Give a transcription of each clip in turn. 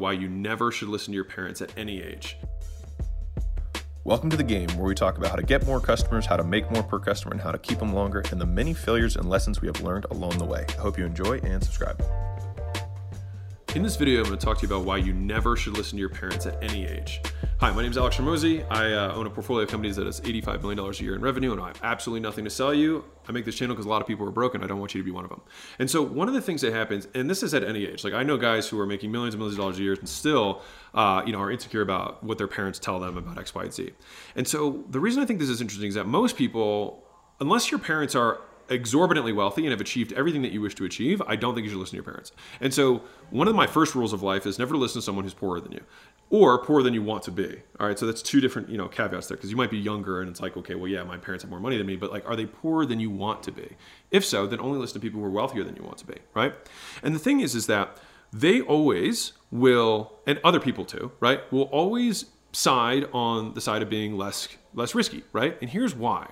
why you never should listen to your parents at any age. Welcome to the game where we talk about how to get more customers, how to make more per customer, and how to keep them longer, and the many failures and lessons we have learned along the way. I hope you enjoy and subscribe. In this video, I'm going to talk to you about why you never should listen to your parents at any age. Hi, my name is Alex Hormozi. I uh, own a portfolio of companies that has $85 million a year in revenue, and I have absolutely nothing to sell you. I make this channel because a lot of people are broken. I don't want you to be one of them. And so, one of the things that happens, and this is at any age, like I know guys who are making millions and millions of dollars a year and still, uh, you know, are insecure about what their parents tell them about X, Y, and Z. And so, the reason I think this is interesting is that most people, unless your parents are exorbitantly wealthy and have achieved everything that you wish to achieve, I don't think you should listen to your parents. And so, one of my first rules of life is never listen to someone who's poorer than you or poorer than you want to be. All right, so that's two different, you know, caveats there because you might be younger and it's like, okay, well, yeah, my parents have more money than me, but like, are they poorer than you want to be? If so, then only listen to people who are wealthier than you want to be, right? And the thing is, is that they always will, and other people too, right, will always side on the side of being less less risky, right? And here's why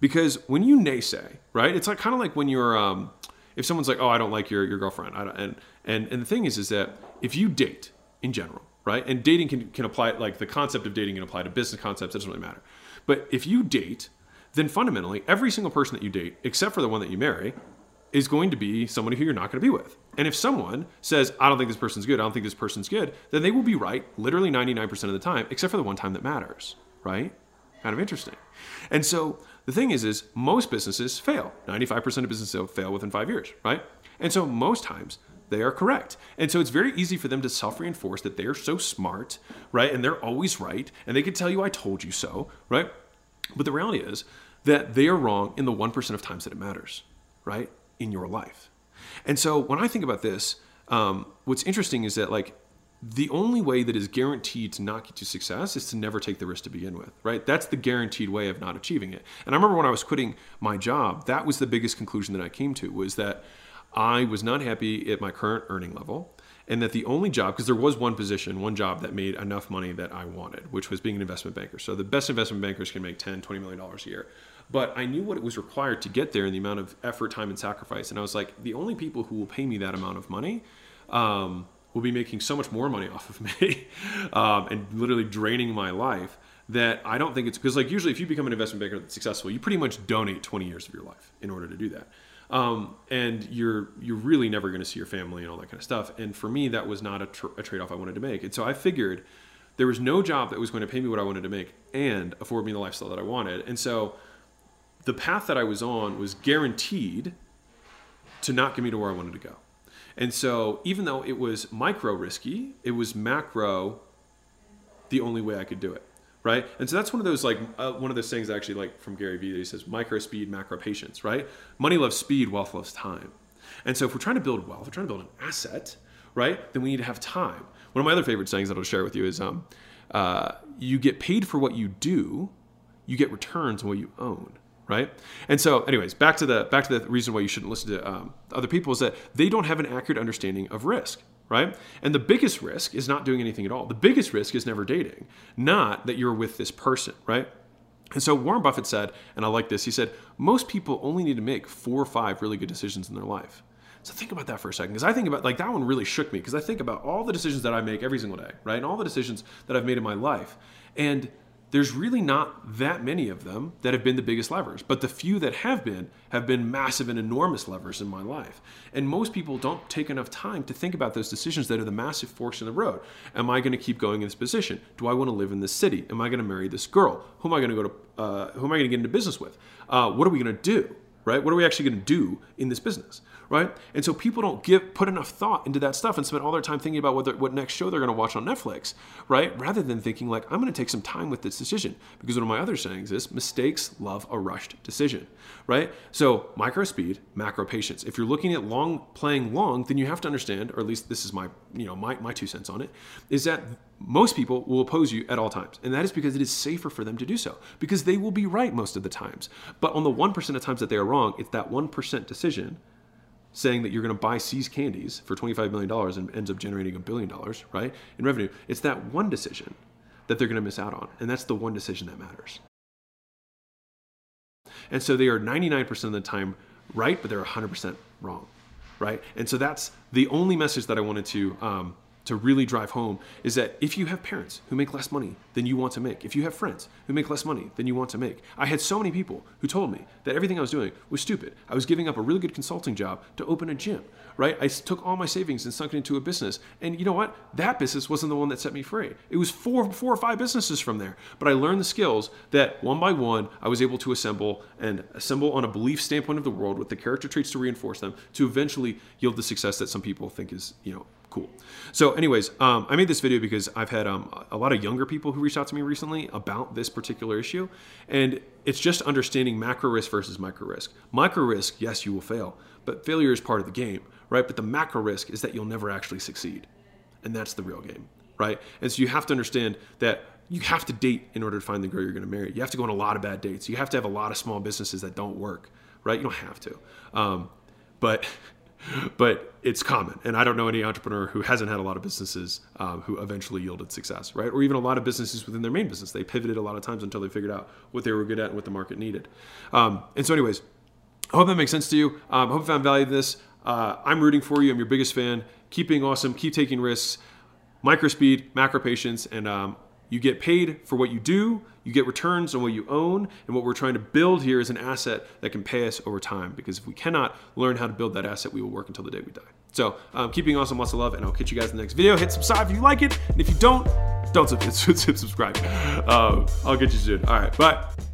because when you naysay, right, it's like kind of like when you're, um, if someone's like, oh, I don't like your, your girlfriend. and, and, and the thing is, is that if you date in general, right, and dating can, can apply, like the concept of dating can apply to business concepts, it doesn't really matter. But if you date, then fundamentally, every single person that you date, except for the one that you marry, is going to be somebody who you're not going to be with. And if someone says, I don't think this person's good, I don't think this person's good, then they will be right literally 99% of the time, except for the one time that matters, right? Kind of interesting. And so the thing is, is most businesses fail. 95% of businesses fail within five years, right? And so most times they are correct. And so it's very easy for them to self-reinforce that they're so smart, right? And they're always right. And they can tell you, I told you so, right? But the reality is that they are wrong in the 1% of times that it matters, right? In your life. And so when I think about this, um, what's interesting is that like the only way that is guaranteed to not get you success is to never take the risk to begin with, right? That's the guaranteed way of not achieving it. And I remember when I was quitting my job, that was the biggest conclusion that I came to was that I was not happy at my current earning level and that the only job because there was one position one job that made enough money that i wanted which was being an investment banker so the best investment bankers can make 10 20 million dollars a year but i knew what it was required to get there and the amount of effort time and sacrifice and i was like the only people who will pay me that amount of money um, will be making so much more money off of me um, and literally draining my life that I don't think it's because like usually if you become an investment banker that's successful, you pretty much donate 20 years of your life in order to do that. Um, and you're you're really never going to see your family and all that kind of stuff. And for me, that was not a, tr- a trade off I wanted to make. And so I figured there was no job that was going to pay me what I wanted to make and afford me the lifestyle that I wanted. And so the path that I was on was guaranteed to not get me to where I wanted to go. And so even though it was micro risky, it was macro the only way I could do it. Right. And so that's one of those like uh, one of those things actually like from Gary Vee that he says micro speed, macro patience, right? Money loves speed, wealth loves time. And so if we're trying to build wealth, we're trying to build an asset, right, then we need to have time. One of my other favorite sayings that I'll share with you is um, uh, you get paid for what you do, you get returns on what you own right? And so, anyways, back to the back to the reason why you shouldn't listen to um, other people is that they don't have an accurate understanding of risk, right? And the biggest risk is not doing anything at all. The biggest risk is never dating, not that you're with this person, right? And so Warren Buffett said, and I like this. He said most people only need to make four or five really good decisions in their life. So think about that for a second, because I think about like that one really shook me because I think about all the decisions that I make every single day, right, and all the decisions that I've made in my life, and there's really not that many of them that have been the biggest levers, but the few that have been have been massive and enormous levers in my life. And most people don't take enough time to think about those decisions that are the massive forks in the road. Am I going to keep going in this position? Do I want to live in this city? Am I going to marry this girl? Who am I going to go to? Uh, who am I going to get into business with? Uh, what are we going to do? Right? What are we actually going to do in this business? Right? And so people don't give put enough thought into that stuff and spend all their time thinking about what, what next show they're going to watch on Netflix, right? Rather than thinking like I'm going to take some time with this decision because one of my other sayings is mistakes love a rushed decision, right? So micro speed, macro patience. If you're looking at long playing long, then you have to understand, or at least this is my you know my my two cents on it, is that most people will oppose you at all times. And that is because it is safer for them to do so, because they will be right most of the times. But on the 1% of times that they are wrong, it's that 1% decision saying that you're going to buy See's candies for $25 million and ends up generating a billion dollars, right, in revenue. It's that one decision that they're going to miss out on. And that's the one decision that matters. And so they are 99% of the time right, but they're 100% wrong, right? And so that's the only message that I wanted to um, to really drive home is that if you have parents who make less money than you want to make, if you have friends who make less money than you want to make, I had so many people who told me that everything I was doing was stupid. I was giving up a really good consulting job to open a gym, right? I took all my savings and sunk it into a business. And you know what? That business wasn't the one that set me free. It was four, four or five businesses from there. But I learned the skills that one by one I was able to assemble and assemble on a belief standpoint of the world with the character traits to reinforce them to eventually yield the success that some people think is, you know, cool. So, anyways, um, I made this video because I've had um, a lot of younger people who reached out to me recently about this particular issue, and it's just understanding macro risk versus micro risk. Micro risk, yes, you will fail, but failure is part of the game, right? But the macro risk is that you'll never actually succeed, and that's the real game, right? And so you have to understand that you have to date in order to find the girl you're going to marry. You have to go on a lot of bad dates. You have to have a lot of small businesses that don't work, right? You don't have to, um, but but it's common. And I don't know any entrepreneur who hasn't had a lot of businesses um, who eventually yielded success, right? Or even a lot of businesses within their main business. They pivoted a lot of times until they figured out what they were good at and what the market needed. Um, and so, anyways, I hope that makes sense to you. Um, hope you found value in this. Uh, I'm rooting for you. I'm your biggest fan. Keep being awesome. Keep taking risks. Micro speed, macro patience, and um, you get paid for what you do, you get returns on what you own, and what we're trying to build here is an asset that can pay us over time. Because if we cannot learn how to build that asset, we will work until the day we die. So, um, keep awesome, lots of love, and I'll catch you guys in the next video. Hit subscribe if you like it, and if you don't, don't subscribe. Um, I'll get you soon. All right, bye.